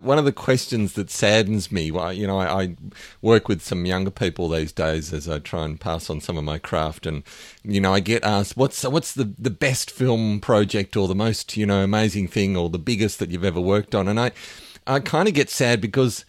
One of the questions that saddens me, you know, I, I, work with some younger people these days as I try and pass on some of my craft, and you know, I get asked, "What's what's the the best film project or the most you know amazing thing or the biggest that you've ever worked on?" And I, I kind of get sad because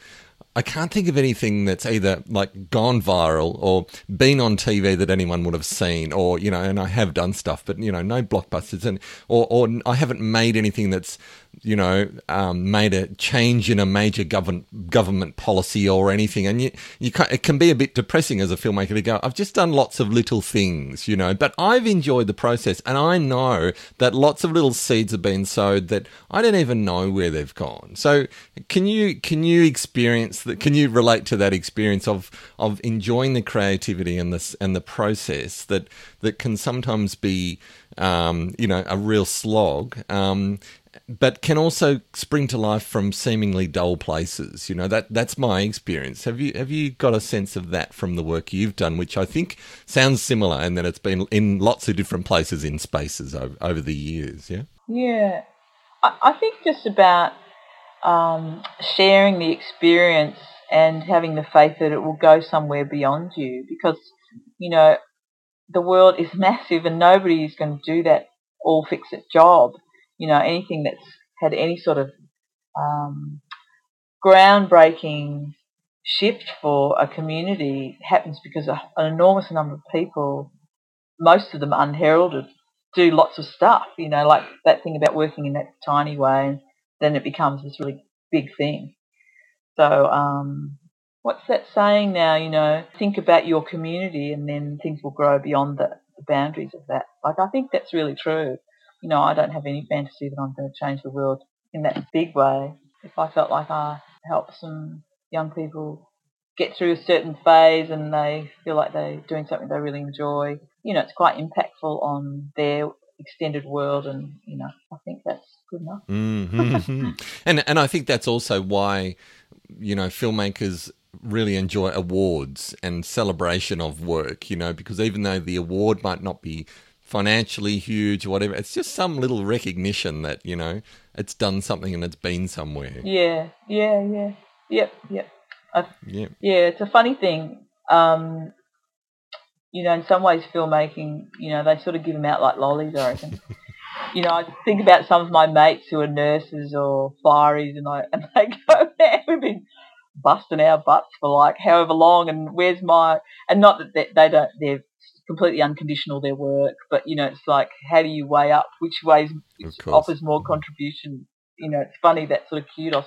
I can't think of anything that's either like gone viral or been on TV that anyone would have seen, or you know, and I have done stuff, but you know, no blockbusters, and or or I haven't made anything that's you know, um, made a change in a major government government policy or anything, and you, you can, it can be a bit depressing as a filmmaker to go, I've just done lots of little things, you know, but I've enjoyed the process, and I know that lots of little seeds have been sowed that I don't even know where they've gone. So, can you can you experience that? Can you relate to that experience of of enjoying the creativity and this and the process that that can sometimes be um, you know, a real slog. Um, but can also spring to life from seemingly dull places. You know that that's my experience. Have you have you got a sense of that from the work you've done, which I think sounds similar, and that it's been in lots of different places in spaces over, over the years. Yeah. Yeah, I, I think just about um, sharing the experience and having the faith that it will go somewhere beyond you, because you know the world is massive and nobody is going to do that all fix it job you know, anything that's had any sort of um, groundbreaking shift for a community happens because an enormous number of people, most of them unheralded, do lots of stuff. You know, like that thing about working in that tiny way, and then it becomes this really big thing. So, um, what's that saying now? You know, think about your community, and then things will grow beyond the, the boundaries of that. Like, I think that's really true you know, I don't have any fantasy that I'm going to change the world in that big way. If I felt like I helped some young people get through a certain phase and they feel like they're doing something they really enjoy, you know, it's quite impactful on their extended world and you know i think that's good enough mm-hmm. and and i think that's also why you know filmmakers really enjoy awards and celebration of work you know because even though the award might not be financially huge whatever. It's just some little recognition that, you know, it's done something and it's been somewhere. Yeah, yeah, yeah. Yep, yep. i yeah. yeah, it's a funny thing. Um, you know, in some ways, filmmaking, you know, they sort of give them out like lollies, I reckon. you know, I think about some of my mates who are nurses or fireys, and I and they go, man, we've been busting our butts for like however long, and where's my and not that they, they don't they're completely unconditional their work, but you know, it's like how do you weigh up which ways which offers more contribution? You know, it's funny that sort of kudos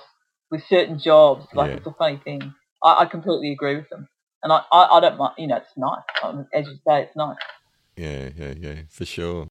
with certain jobs. Like yeah. it's a funny thing. I, I, completely agree with them, and I, I, I don't mind. You know, it's nice. Um, as you say, it's nice. Yeah, yeah, yeah, for sure.